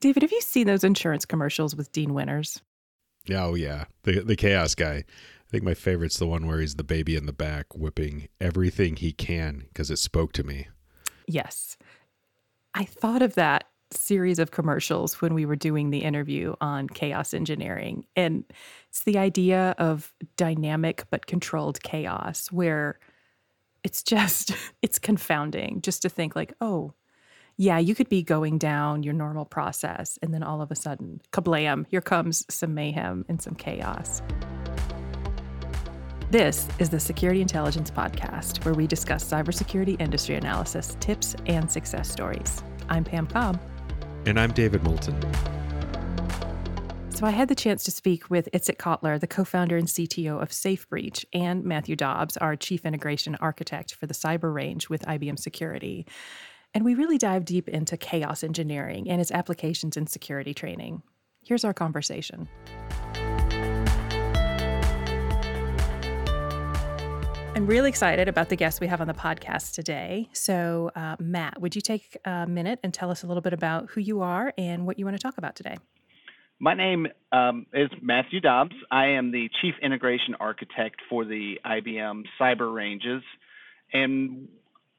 David, have you seen those insurance commercials with Dean Winters? Yeah, Oh yeah, the the chaos guy. I think my favorite's the one where he's the baby in the back whipping everything he can because it spoke to me. Yes. I thought of that series of commercials when we were doing the interview on chaos engineering. And it's the idea of dynamic but controlled chaos where it's just, it's confounding just to think like, oh, yeah, you could be going down your normal process and then all of a sudden, kablam, here comes some mayhem and some chaos. This is the Security Intelligence Podcast, where we discuss cybersecurity industry analysis, tips, and success stories. I'm Pam Cobb. And I'm David Moulton. So I had the chance to speak with Itzik Kotler, the co-founder and CTO of SafeBreach, and Matthew Dobbs, our chief integration architect for the cyber range with IBM Security. And we really dive deep into chaos engineering and its applications in security training. Here's our conversation. I'm really excited about the guests we have on the podcast today. So, uh, Matt, would you take a minute and tell us a little bit about who you are and what you want to talk about today? My name um, is Matthew Dobbs. I am the Chief Integration Architect for the IBM Cyber Ranges. And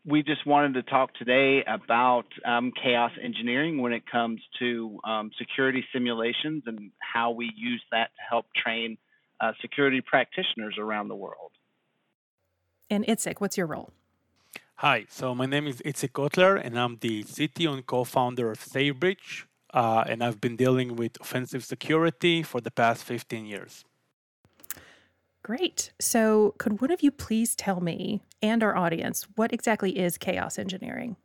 we just wanted to talk today about um, chaos engineering when it comes to um, security simulations and how we use that to help train uh, security practitioners around the world. And Itzik, what's your role? Hi, so my name is Itzik Kotler, and I'm the CTO and co-founder of SafeBreach, uh, and I've been dealing with offensive security for the past 15 years. Great. So, could one of you please tell me and our audience what exactly is chaos engineering?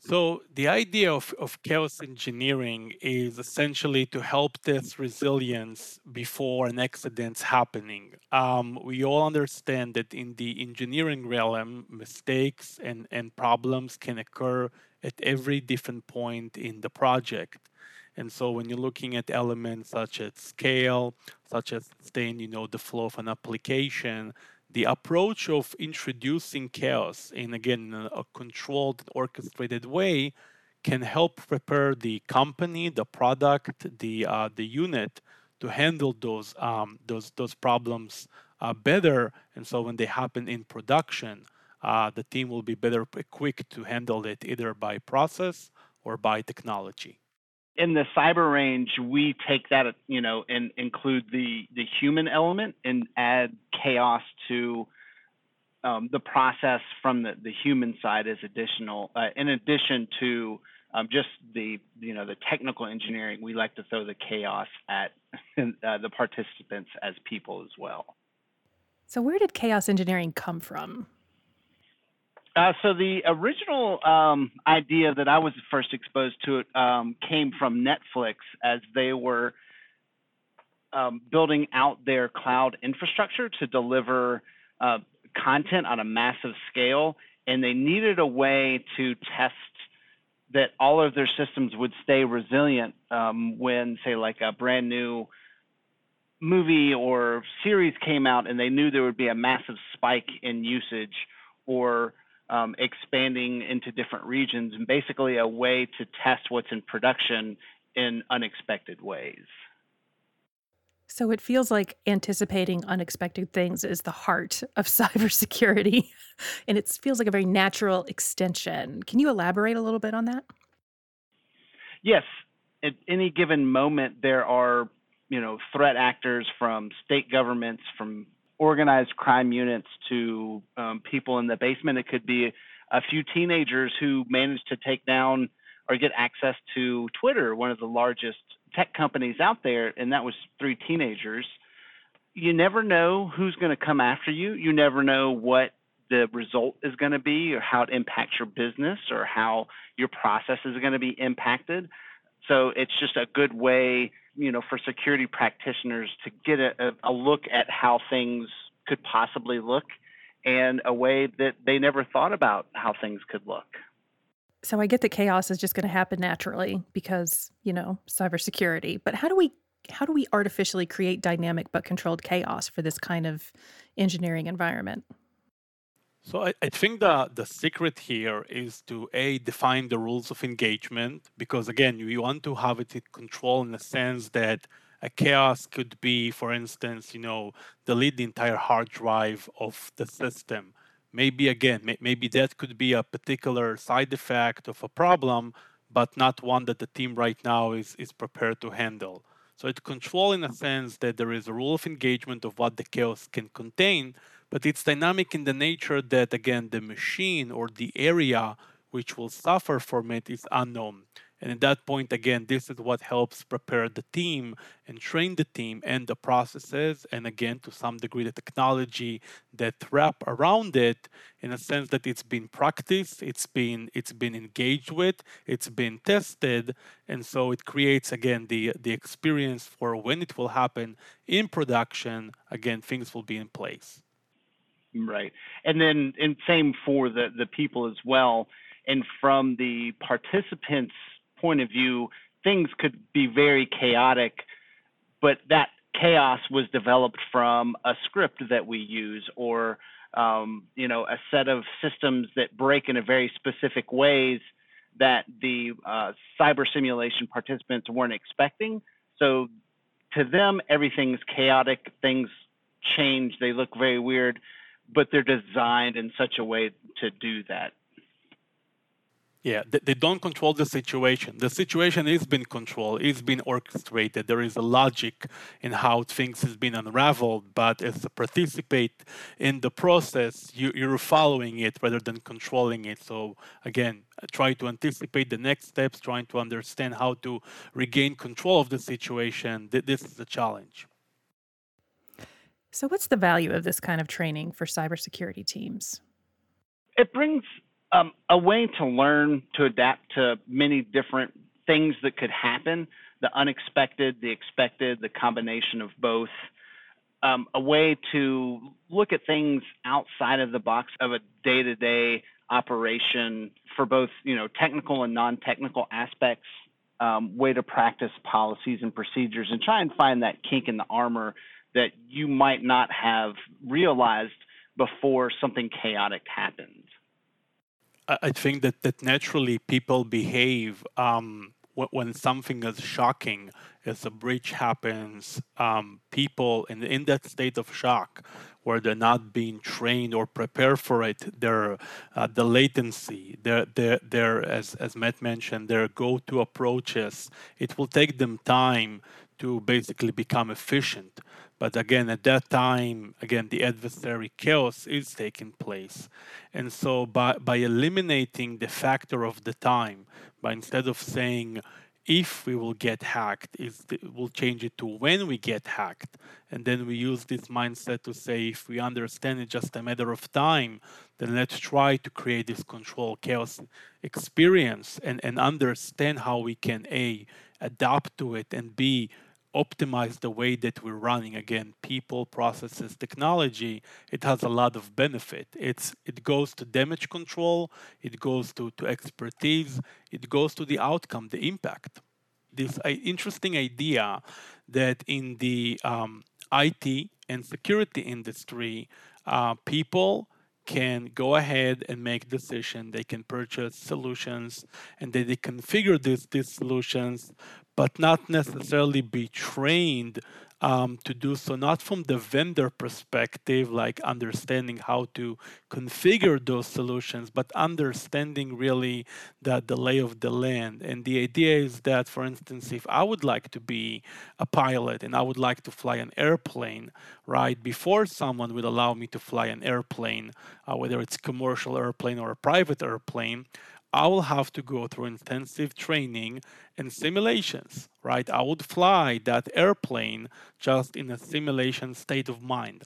So the idea of, of chaos engineering is essentially to help test resilience before an accident's happening. Um, we all understand that in the engineering realm, mistakes and, and problems can occur at every different point in the project. And so when you're looking at elements such as scale, such as staying, you know, the flow of an application, the approach of introducing chaos in again a controlled orchestrated way can help prepare the company the product the uh, the unit to handle those um, those those problems uh, better. And so when they happen in production uh, the team will be better equipped to handle it either by process or by technology in the cyber range, we take that, you know, and include the the human element and add chaos to um, the process from the, the human side as additional, uh, in addition to um, just the you know the technical engineering. We like to throw the chaos at uh, the participants as people as well. So, where did chaos engineering come from? Uh, so the original um, idea that I was first exposed to it um, came from Netflix as they were um, building out their cloud infrastructure to deliver uh, content on a massive scale, and they needed a way to test that all of their systems would stay resilient um, when, say, like a brand new movie or series came out, and they knew there would be a massive spike in usage or um, expanding into different regions and basically a way to test what's in production in unexpected ways. So it feels like anticipating unexpected things is the heart of cybersecurity, and it feels like a very natural extension. Can you elaborate a little bit on that? Yes. At any given moment, there are you know threat actors from state governments, from organized crime units to um, people in the basement. It could be a few teenagers who managed to take down or get access to Twitter, one of the largest tech companies out there, and that was three teenagers. You never know who's going to come after you. You never know what the result is going to be or how it impacts your business or how your process is going to be impacted. So it's just a good way you know, for security practitioners to get a, a look at how things could possibly look and a way that they never thought about how things could look. So I get that chaos is just going to happen naturally because, you know, cybersecurity. But how do we how do we artificially create dynamic but controlled chaos for this kind of engineering environment? So I, I, think the, the secret here is to a define the rules of engagement because again you want to have it in control in the sense that a chaos could be, for instance, you know, delete the entire hard drive of the system. Maybe again, may, maybe that could be a particular side effect of a problem, but not one that the team right now is, is prepared to handle. So it's control in a sense that there is a rule of engagement of what the chaos can contain, but it's dynamic in the nature that again the machine or the area which will suffer from it is unknown. And at that point, again, this is what helps prepare the team and train the team and the processes. And again, to some degree, the technology that wrap around it in a sense that it's been practiced, it's been it's been engaged with, it's been tested. And so it creates again the the experience for when it will happen in production, again, things will be in place. Right. And then and same for the, the people as well. And from the participants point of view, things could be very chaotic, but that chaos was developed from a script that we use or um, you know a set of systems that break in a very specific ways that the uh, cyber simulation participants weren't expecting. So to them, everything's chaotic. Things change. They look very weird, but they're designed in such a way to do that. Yeah, they, don't control the situation. The situation is being controlled, it's been orchestrated. There is a logic in how things has been unraveled, but as a participate in the process, you, you're following it rather than controlling it. So again, try to anticipate the next steps, trying to understand how to regain control of the situation. This is a challenge. So, what's the value of this kind of training for cybersecurity teams? It brings um, a way to learn to adapt to many different things that could happen the unexpected, the expected, the combination of both. Um, a way to look at things outside of the box of a day to day operation for both you know technical and non technical aspects. Um, way to practice policies and procedures and try and find that kink in the armor that you might not have realized before something chaotic happens. I think that, that naturally people behave um, when something is shocking, as a breach happens, um, people in, in that state of shock where they're not being trained or prepared for it, their uh, the latency, their, their, their as, as Matt mentioned, their go-to approaches, it will take them time to basically become efficient. But again, at that time, again, the adversary chaos is taking place. And so by, by eliminating the factor of the time, by instead of saying if we will get hacked, is we'll change it to when we get hacked. And then we use this mindset to say if we understand it's just a matter of time, then let's try to create this control chaos experience and, and understand how we can A, adapt to it and B, optimize the way that we're running. Again people processes technology it has a lot of benefit. It's it goes to damage control it goes to, to expertise it goes to the outcome the impact. This uh, interesting idea that in the um, IT and security industry uh, people can go ahead and make decision. They can purchase solutions and then they configure these, these solutions but not necessarily be trained um, to do so, not from the vendor perspective, like understanding how to configure those solutions, but understanding really the, the lay of the land. And the idea is that, for instance, if I would like to be a pilot and I would like to fly an airplane, right, before someone would allow me to fly an airplane, uh, whether it's commercial airplane or a private airplane, I will have to go through intensive training and simulations, right? I would fly that airplane just in a simulation state of mind.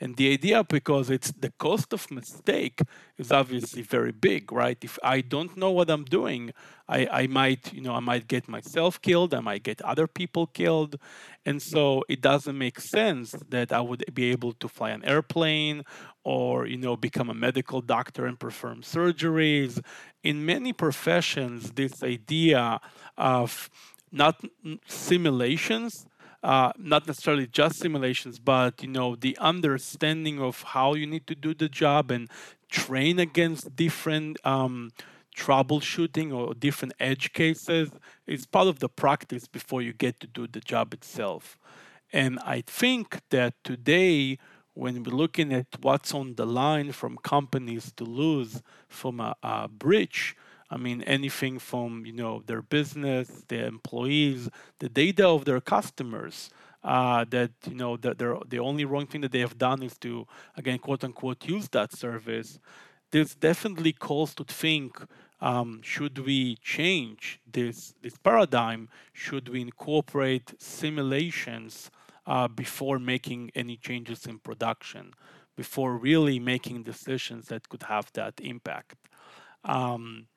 And the idea, because it's the cost of mistake is obviously very big, right? If I don't know what I'm doing, I, I might, you know, I might get myself killed, I might get other people killed. And so it doesn't make sense that I would be able to fly an airplane or, you know, become a medical doctor and perform surgeries. In many professions, this idea of not simulations, uh, not necessarily just simulations, but you know the understanding of how you need to do the job and train against different um, troubleshooting or different edge cases is part of the practice before you get to do the job itself. And I think that today, when we're looking at what's on the line from companies to lose from a, a breach, I mean, anything from you know their business, their employees, the data of their customers. Uh, that you know that they're, the only wrong thing that they have done is to again quote unquote use that service. There's definitely calls to think: um, should we change this this paradigm? Should we incorporate simulations uh, before making any changes in production? Before really making decisions that could have that impact. Um,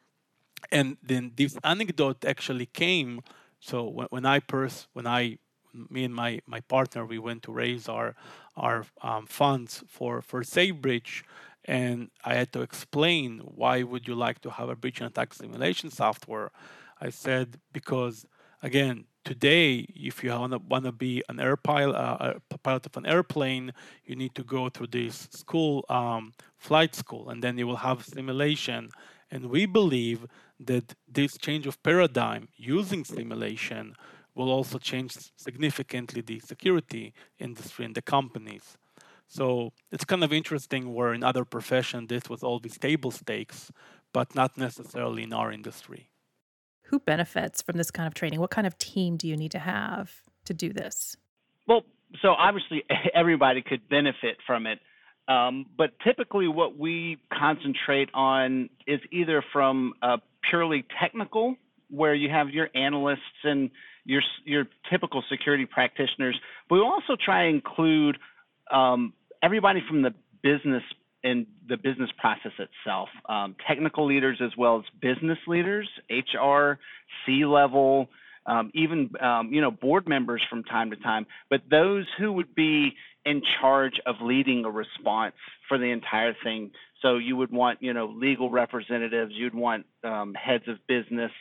and then this anecdote actually came. So when, when I pers- when I me and my my partner we went to raise our our um, funds for for SafeBreach, and I had to explain why would you like to have a breach and attack simulation software. I said because again today if you want to, want to be an air pilot, uh, a pilot of an airplane you need to go through this school um, flight school and then you will have simulation and we believe that this change of paradigm using simulation will also change significantly the security industry and the companies. So it's kind of interesting where in other professions this was all these table stakes, but not necessarily in our industry. Who benefits from this kind of training? What kind of team do you need to have to do this? Well, so obviously everybody could benefit from it. Um, but typically, what we concentrate on is either from a purely technical, where you have your analysts and your your typical security practitioners, but we also try and include um, everybody from the business and the business process itself, um, technical leaders as well as business leaders, HR, C level, um, even um, you know board members from time to time, but those who would be in charge of leading a response for the entire thing. So you would want you know legal representatives, you'd want um, heads of business,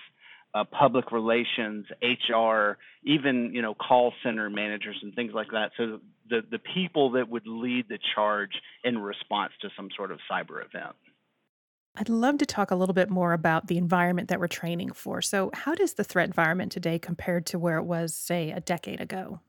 uh, public relations, HR, even you know call center managers and things like that. So the the people that would lead the charge in response to some sort of cyber event. I'd love to talk a little bit more about the environment that we're training for. So, how does the threat environment today compared to where it was, say, a decade ago?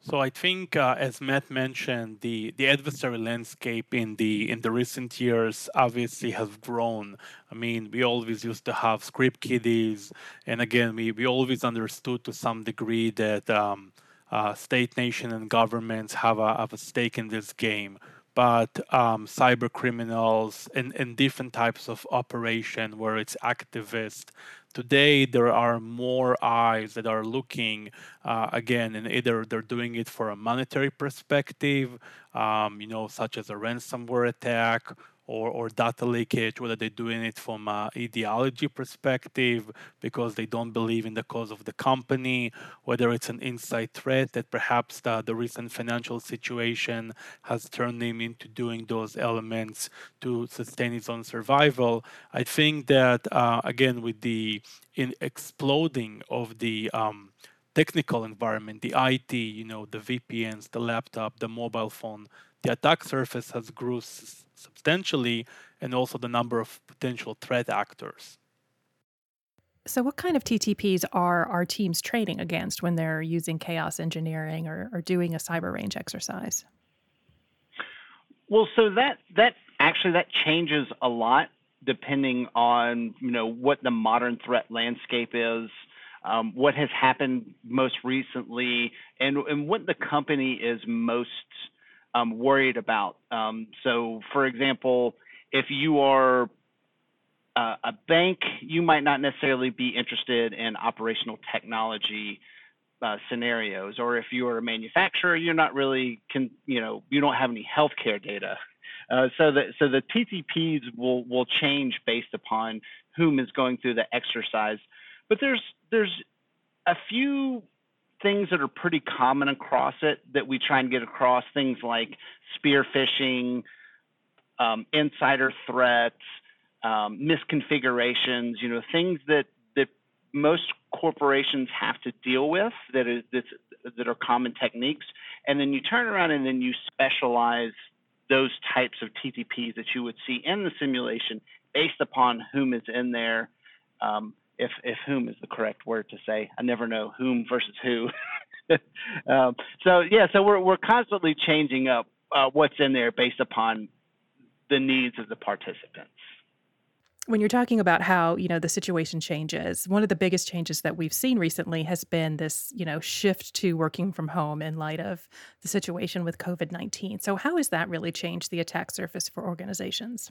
So I think, uh, as Matt mentioned, the, the adversary landscape in the in the recent years obviously has grown. I mean, we always used to have script kiddies, and again, we, we always understood to some degree that um, uh, state, nation, and governments have a have a stake in this game but um, cyber criminals and, and different types of operation where it's activist. Today, there are more eyes that are looking uh, again, and either they're doing it for a monetary perspective, um, you know, such as a ransomware attack or, or data leakage, whether they're doing it from an ideology perspective because they don't believe in the cause of the company, whether it's an inside threat that perhaps the, the recent financial situation has turned him into doing those elements to sustain his own survival. I think that, uh, again, with the in exploding of the um, technical environment, the IT, you know, the VPNs, the laptop, the mobile phone, the attack surface has grew substantially and also the number of potential threat actors. So, what kind of TTPs are our teams training against when they're using chaos engineering or, or doing a cyber range exercise? Well, so that that actually that changes a lot depending on you know what the modern threat landscape is, um, what has happened most recently, and and what the company is most um, worried about. Um, so, for example, if you are uh, a bank, you might not necessarily be interested in operational technology uh, scenarios, or if you are a manufacturer, you're not really, can, you know, you don't have any healthcare data. Uh, so the so the TTPs will will change based upon whom is going through the exercise, but there's there's a few things that are pretty common across it that we try and get across things like spear phishing, um, insider threats, um, misconfigurations, you know, things that that most corporations have to deal with that is that are common techniques, and then you turn around and then you specialize those types of TTPs that you would see in the simulation based upon whom is in there. Um, if if whom is the correct word to say, I never know whom versus who. um, so yeah, so we're we're constantly changing up uh, what's in there based upon the needs of the participants. When you're talking about how you know the situation changes one of the biggest changes that we've seen recently has been this you know shift to working from home in light of the situation with covid-19 so how has that really changed the attack surface for organizations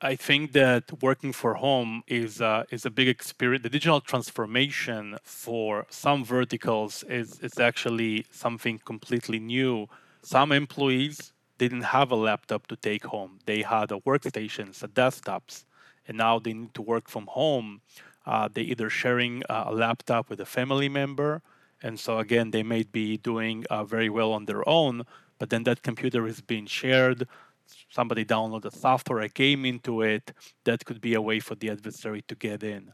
I think that working for home is uh, is a big experience. The digital transformation for some verticals is is actually something completely new. Some employees didn't have a laptop to take home. They had a workstations, a desktops, and now they need to work from home. Uh, they either sharing a laptop with a family member, and so again they may be doing uh, very well on their own, but then that computer is being shared. Somebody download a software, a game into it. That could be a way for the adversary to get in.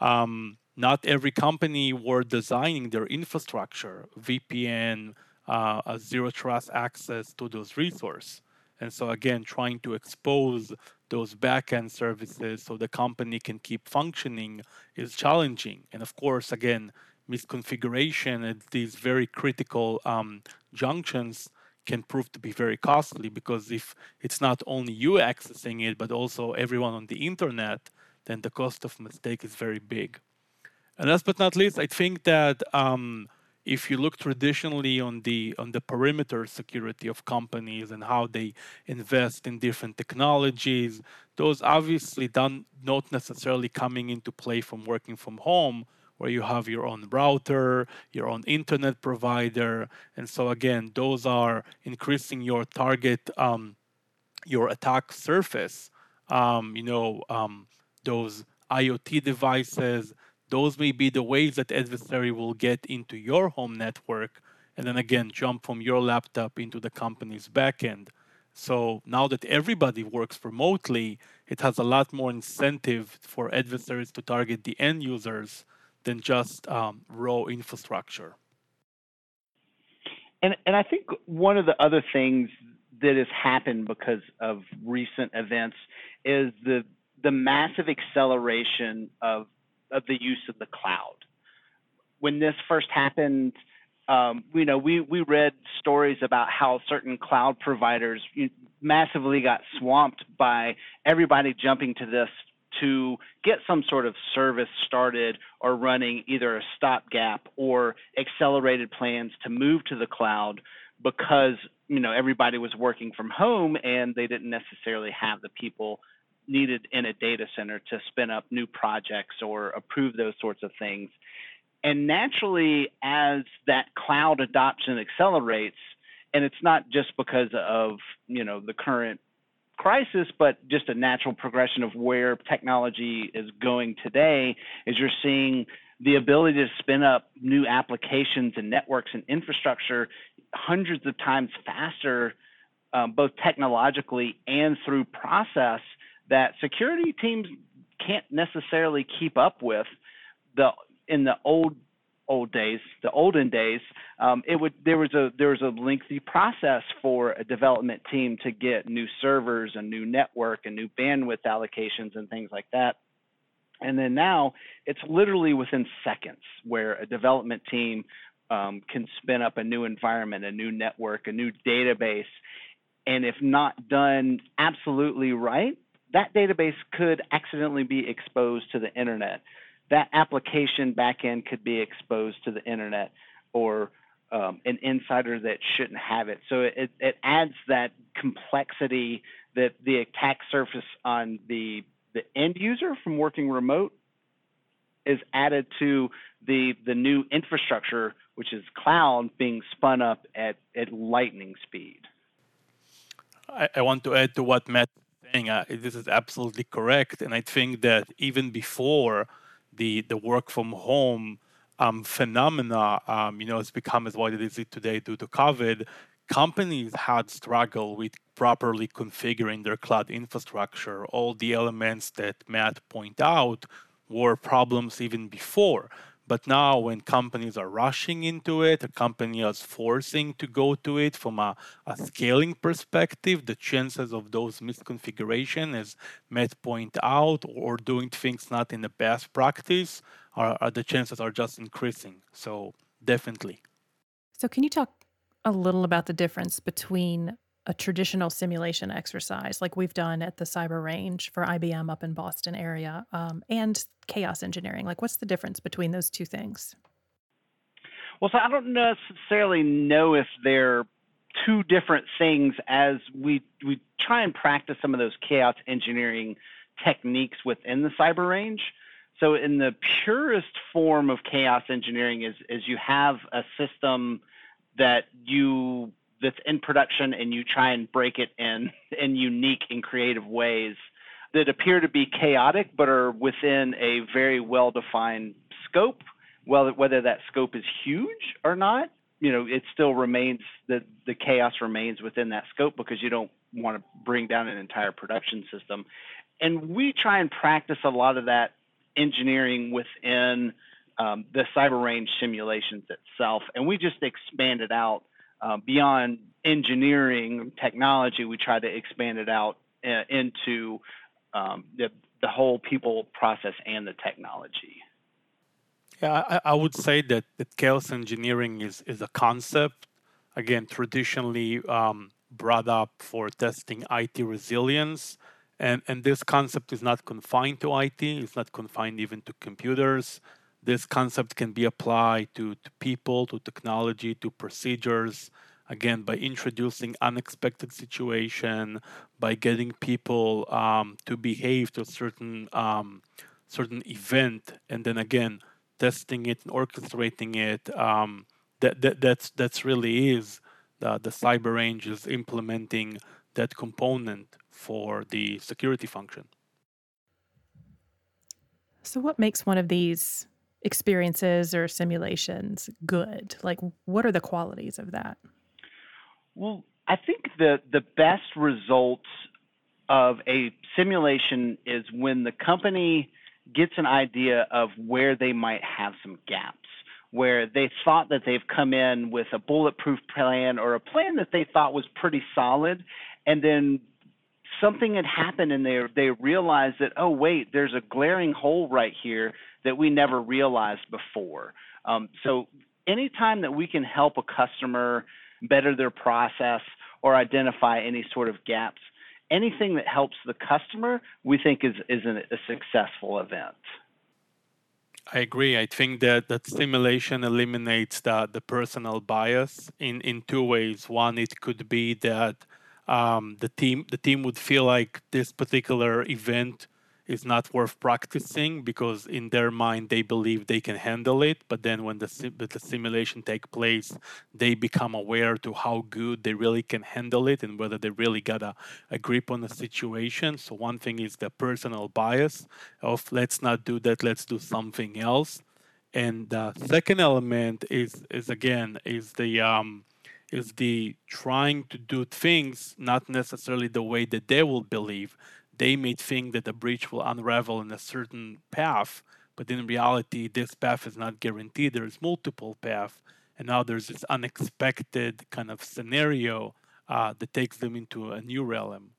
Um, not every company were designing their infrastructure, VPN, uh, a zero trust access to those resources. And so again, trying to expose those backend services so the company can keep functioning is challenging. And of course, again, misconfiguration at these very critical um, junctions can prove to be very costly because if it's not only you accessing it, but also everyone on the internet, then the cost of mistake is very big. And last but not least, I think that um, if you look traditionally on the on the perimeter security of companies and how they invest in different technologies those obviously don't not necessarily coming into play from working from home where you have your own router your own internet provider. And so again those are increasing your target um, your attack surface. Um, you know um, those iot devices those may be the ways that adversary will get into your home network and then again jump from your laptop into the company's backend. So now that everybody works remotely, it has a lot more incentive for adversaries to target the end users than just um, raw infrastructure. And and I think one of the other things that has happened because of recent events is the the massive acceleration of of the use of the cloud. When this first happened, um, you know, we, we read stories about how certain cloud providers massively got swamped by everybody jumping to this to get some sort of service started or running either a stopgap or accelerated plans to move to the cloud because you know everybody was working from home and they didn't necessarily have the people needed in a data center to spin up new projects or approve those sorts of things. And naturally, as that cloud adoption accelerates, and it's not just because of you know the current crisis, but just a natural progression of where technology is going today, is you're seeing the ability to spin up new applications and networks and infrastructure hundreds of times faster, um, both technologically and through process that security teams can't necessarily keep up with the in the old old days, the olden days, um, it would there was a there was a lengthy process for a development team to get new servers, and new network, and new bandwidth allocations and things like that. And then now it's literally within seconds where a development team um, can spin up a new environment, a new network, a new database, and if not done absolutely right, that database could accidentally be exposed to the internet. That application backend could be exposed to the internet or um, an insider that shouldn't have it. So it, it adds that complexity that the attack surface on the the end user from working remote is added to the the new infrastructure, which is cloud, being spun up at, at lightning speed. I, I want to add to what Matt is saying. Uh, this is absolutely correct, and I think that even before the the work from home um, phenomena, um, you know, has become as what it is today due to COVID. Companies had struggled with properly configuring their cloud infrastructure. All the elements that Matt point out were problems even before. But now, when companies are rushing into it, a company is forcing to go to it from a, a scaling perspective, the chances of those misconfiguration, as Matt point out, or doing things not in the best practice, are, are the chances are just increasing. So definitely. So, can you talk a little about the difference between a traditional simulation exercise like we've done at the cyber range for IBM up in Boston area um, and chaos engineering? Like, what's the difference between those two things? Well, so I don't necessarily know if they're two different things as we we try and practice some of those chaos engineering techniques within the cyber range. So in the purest form of chaos engineering is is you have a system that you that's in production and you try and break it in in unique and creative ways that appear to be chaotic but are within a very well defined scope. Well whether that scope is huge or not you know it still remains that the chaos remains within that scope because you don't want to bring down an entire production system. And we try and practice a lot of that engineering within um, the cyber range simulations itself and we just expand it out uh, beyond engineering technology, we try to expand it out uh, into um, the, the whole people process and the technology. Yeah, I, I, would say that, that chaos engineering is, is a concept, again, traditionally um, brought up for testing IT resilience. And, and this concept is not confined to IT, it's not confined even to computers this concept can be applied to, to people, to technology, to procedures. Again, by introducing unexpected situation, by getting people um, to behave to a certain um, certain event, and then again testing it and orchestrating it. Um, that, that that's that's really is the, the cyber range is implementing that component for the security function. So, what makes one of these experiences or simulations good? Like, what are the qualities of that? Well, I think the the best results of a simulation is when the company gets an idea of where they might have some gaps, where they thought that they've come in with a bulletproof plan or a plan that they thought was pretty solid, and then something had happened and they they realized that oh wait, there's a glaring hole right here that we never realized before. Um, so anytime that we can help a customer better their process or identify any sort of gaps, anything that helps the customer, we think is is a successful event. I agree. I think that that simulation eliminates the, the personal bias in, in two ways. One, it could be that um, the team the team would feel like this particular event is not worth practicing because in their mind they believe they can handle it. But then when the, the simulation take place they become aware to how good they really can handle it and whether they really got a, a grip on the situation. So one thing is the personal bias of let's not do that let's do something else. And the second element is is again is the um, is the trying to do things not necessarily the way that they will believe they may think that the breach will unravel in a certain path, but in reality, this path is not guaranteed. There's multiple paths, and now there's this unexpected kind of scenario uh, that takes them into a new realm.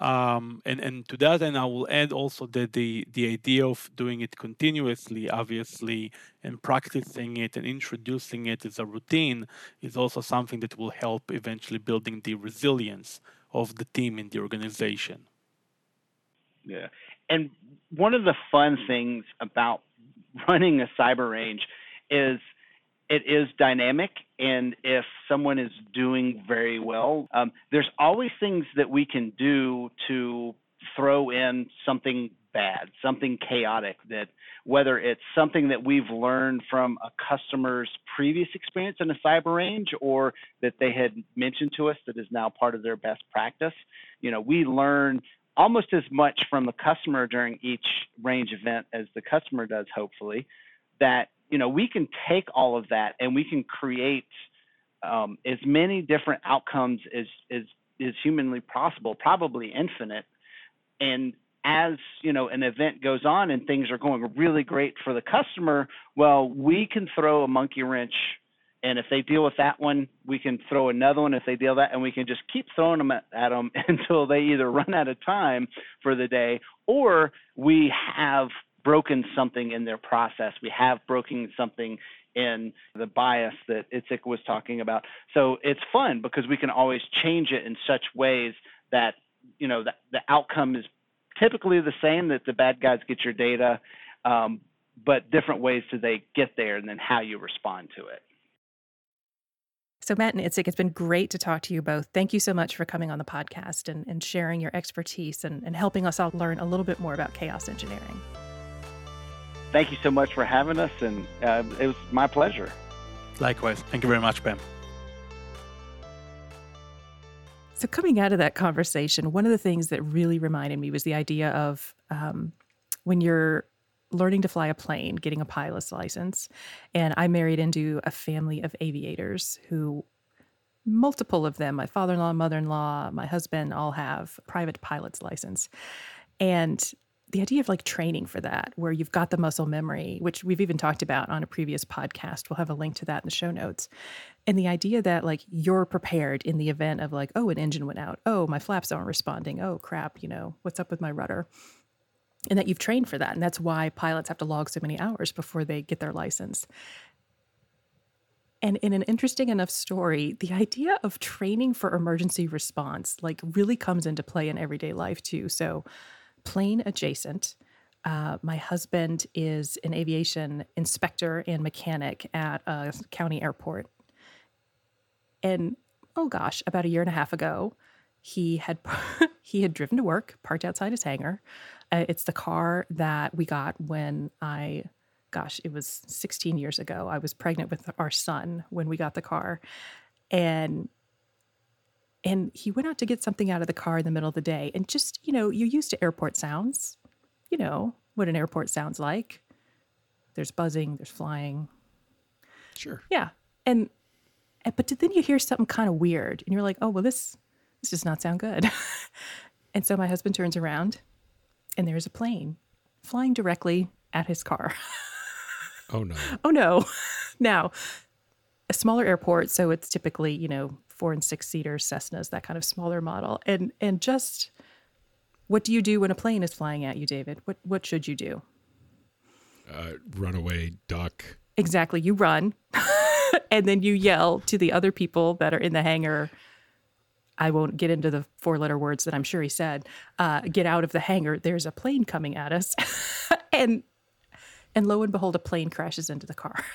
Um, and, and to that and I will add also that the, the idea of doing it continuously, obviously, and practicing it and introducing it as a routine is also something that will help eventually building the resilience of the team in the organization. Yeah. And one of the fun things about running a cyber range is it is dynamic and if someone is doing very well um, there's always things that we can do to throw in something bad something chaotic that whether it's something that we've learned from a customer's previous experience in a cyber range or that they had mentioned to us that is now part of their best practice. You know we learn almost as much from the customer during each range event as the customer does, hopefully, that you know we can take all of that and we can create um, as many different outcomes as, as is humanly possible, probably infinite, and as you know an event goes on and things are going really great for the customer, well, we can throw a monkey wrench and if they deal with that one, we can throw another one. If they deal that, and we can just keep throwing them at, at them until they either run out of time for the day or we have broken something in their process. We have broken something in the bias that Itzik was talking about. So it's fun because we can always change it in such ways that you know the, the outcome is typically the same. That the bad guys get your data, um, but different ways do they get there, and then how you respond to it. So, Matt and Itzik, it's been great to talk to you both. Thank you so much for coming on the podcast and, and sharing your expertise and, and helping us all learn a little bit more about chaos engineering. Thank you so much for having us, and uh, it was my pleasure. Likewise. Thank you very much, Ben. So, coming out of that conversation, one of the things that really reminded me was the idea of um, when you're learning to fly a plane, getting a pilot's license. And I married into a family of aviators who, multiple of them, my father in law, mother in law, my husband, all have private pilot's license. And the idea of like training for that, where you've got the muscle memory, which we've even talked about on a previous podcast. We'll have a link to that in the show notes. And the idea that like you're prepared in the event of like, oh, an engine went out. Oh, my flaps aren't responding. Oh, crap, you know, what's up with my rudder? and that you've trained for that. And that's why pilots have to log so many hours before they get their license. And in an interesting enough story, the idea of training for emergency response like really comes into play in everyday life too. So, plane adjacent. Uh, my husband is an aviation inspector and mechanic at a county airport. And oh gosh, about a year and a half ago, he had he had driven to work, parked outside his hangar, uh, it's the car that we got when I, gosh, it was 16 years ago. I was pregnant with our son when we got the car. And and he went out to get something out of the car in the middle of the day. And just, you know, you're used to airport sounds. You know what an airport sounds like. There's buzzing, there's flying. Sure. Yeah. And but then you hear something kind of weird and you're like, "Oh, well this this does not sound good." and so my husband turns around and there's a plane flying directly at his car. oh no. Oh no. Now, a smaller airport, so it's typically, you know, four and six seater Cessnas, that kind of smaller model. And and just what do you do when a plane is flying at you, David? What what should you do? Uh, run away, duck. Exactly. You run, and then you yell to the other people that are in the hangar I won't get into the four letter words that I'm sure he said, uh, get out of the hangar. There's a plane coming at us. and and lo and behold, a plane crashes into the car.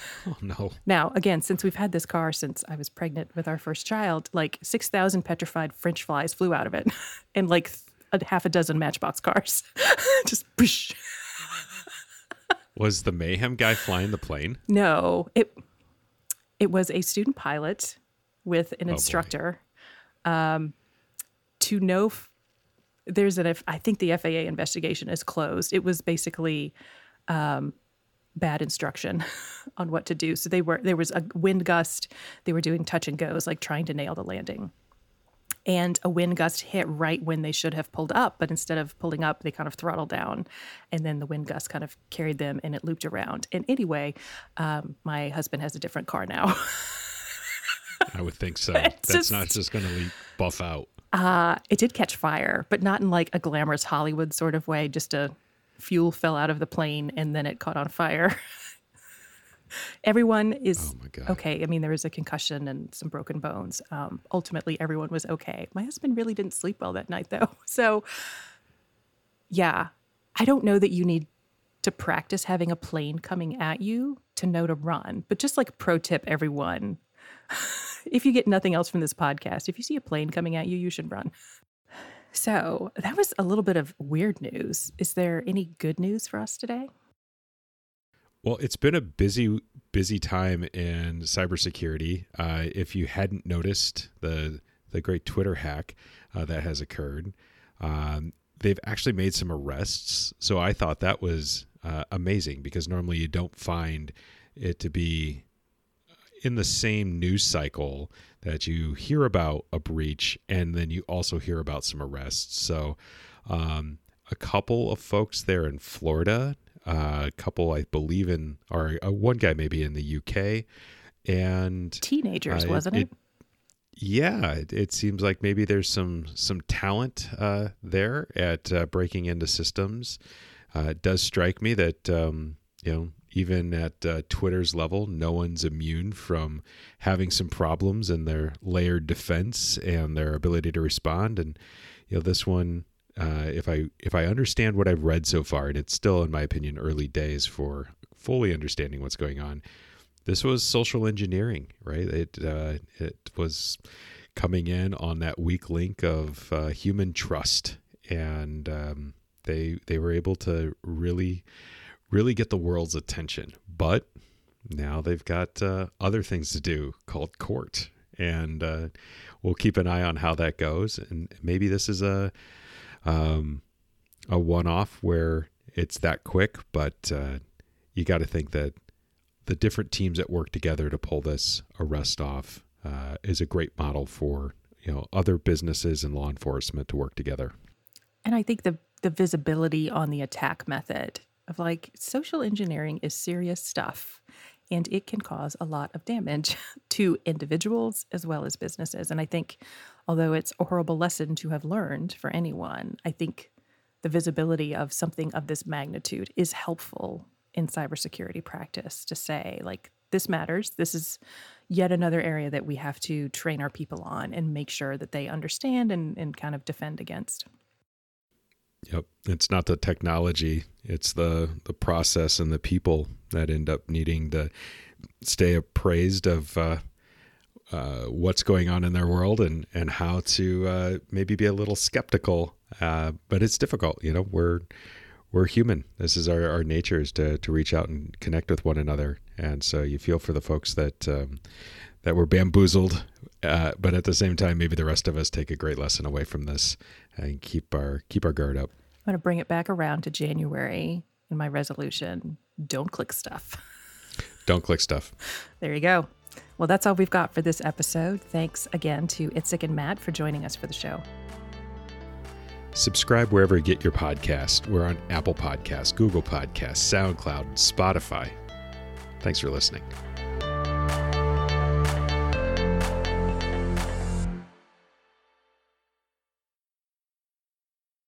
oh no. Now, again, since we've had this car since I was pregnant with our first child, like 6,000 petrified French flies flew out of it and like a half a dozen matchbox cars. Just whoosh. Was the mayhem guy flying the plane? No, it it was a student pilot with an oh instructor um, to know. F- there's an, I think the FAA investigation is closed. It was basically um, bad instruction on what to do. So they were there was a wind gust. They were doing touch and goes, like trying to nail the landing. And a wind gust hit right when they should have pulled up, but instead of pulling up, they kind of throttled down, and then the wind gust kind of carried them, and it looped around. And anyway, um, my husband has a different car now. I would think so. That's just, not just going to buff out. Uh, it did catch fire, but not in like a glamorous Hollywood sort of way. Just a fuel fell out of the plane and then it caught on fire. everyone is oh okay. I mean, there was a concussion and some broken bones. Um, ultimately, everyone was okay. My husband really didn't sleep well that night, though. So, yeah, I don't know that you need to practice having a plane coming at you to know to run, but just like pro tip, everyone if you get nothing else from this podcast, if you see a plane coming at you, you should run. So that was a little bit of weird news. Is there any good news for us today? Well, it's been a busy, busy time in cybersecurity. Uh, if you hadn't noticed the the great Twitter hack uh, that has occurred, um, they've actually made some arrests. So I thought that was uh, amazing because normally you don't find it to be in the same news cycle that you hear about a breach and then you also hear about some arrests. So Um, a couple of folks there in Florida, uh, a couple I believe in, or uh, one guy maybe in the UK, and teenagers, uh, wasn't it, it? yeah, it, it, seems like maybe there's some some talent uh, there at uh, breaking into systems. Uh, it does strike me that um, you know even at uh, Twitter's level, no one's immune from having some problems in their layered defense and their ability to respond. And you know this one, uh, if I if I understand what I've read so far, and it's still in my opinion early days for fully understanding what's going on this was social engineering, right? It uh, it was coming in on that weak link of uh, human trust, and um, they they were able to really really get the world's attention. But now they've got uh, other things to do called court, and uh, we'll keep an eye on how that goes. And maybe this is a um, a one off where it's that quick, but uh, you got to think that the different teams that work together to pull this arrest off uh, is a great model for you know other businesses and law enforcement to work together. And I think the the visibility on the attack method of like social engineering is serious stuff and it can cause a lot of damage to individuals as well as businesses. And I think although it's a horrible lesson to have learned for anyone, I think the visibility of something of this magnitude is helpful in cybersecurity practice to say, like, this matters. This is yet another area that we have to train our people on and make sure that they understand and, and kind of defend against. Yep. It's not the technology, it's the the process and the people that end up needing to stay appraised of uh, uh, what's going on in their world and, and how to uh, maybe be a little skeptical. Uh, but it's difficult. You know, we're we're human. This is our, our nature is to, to reach out and connect with one another. And so you feel for the folks that um, that were bamboozled, uh, but at the same time, maybe the rest of us take a great lesson away from this and keep our keep our guard up. I'm going to bring it back around to January in my resolution. Don't click stuff. Don't click stuff. There you go. Well, that's all we've got for this episode. Thanks again to Itzik and Matt for joining us for the show. Subscribe wherever you get your podcast. We're on Apple Podcasts, Google Podcasts, SoundCloud, Spotify. Thanks for listening.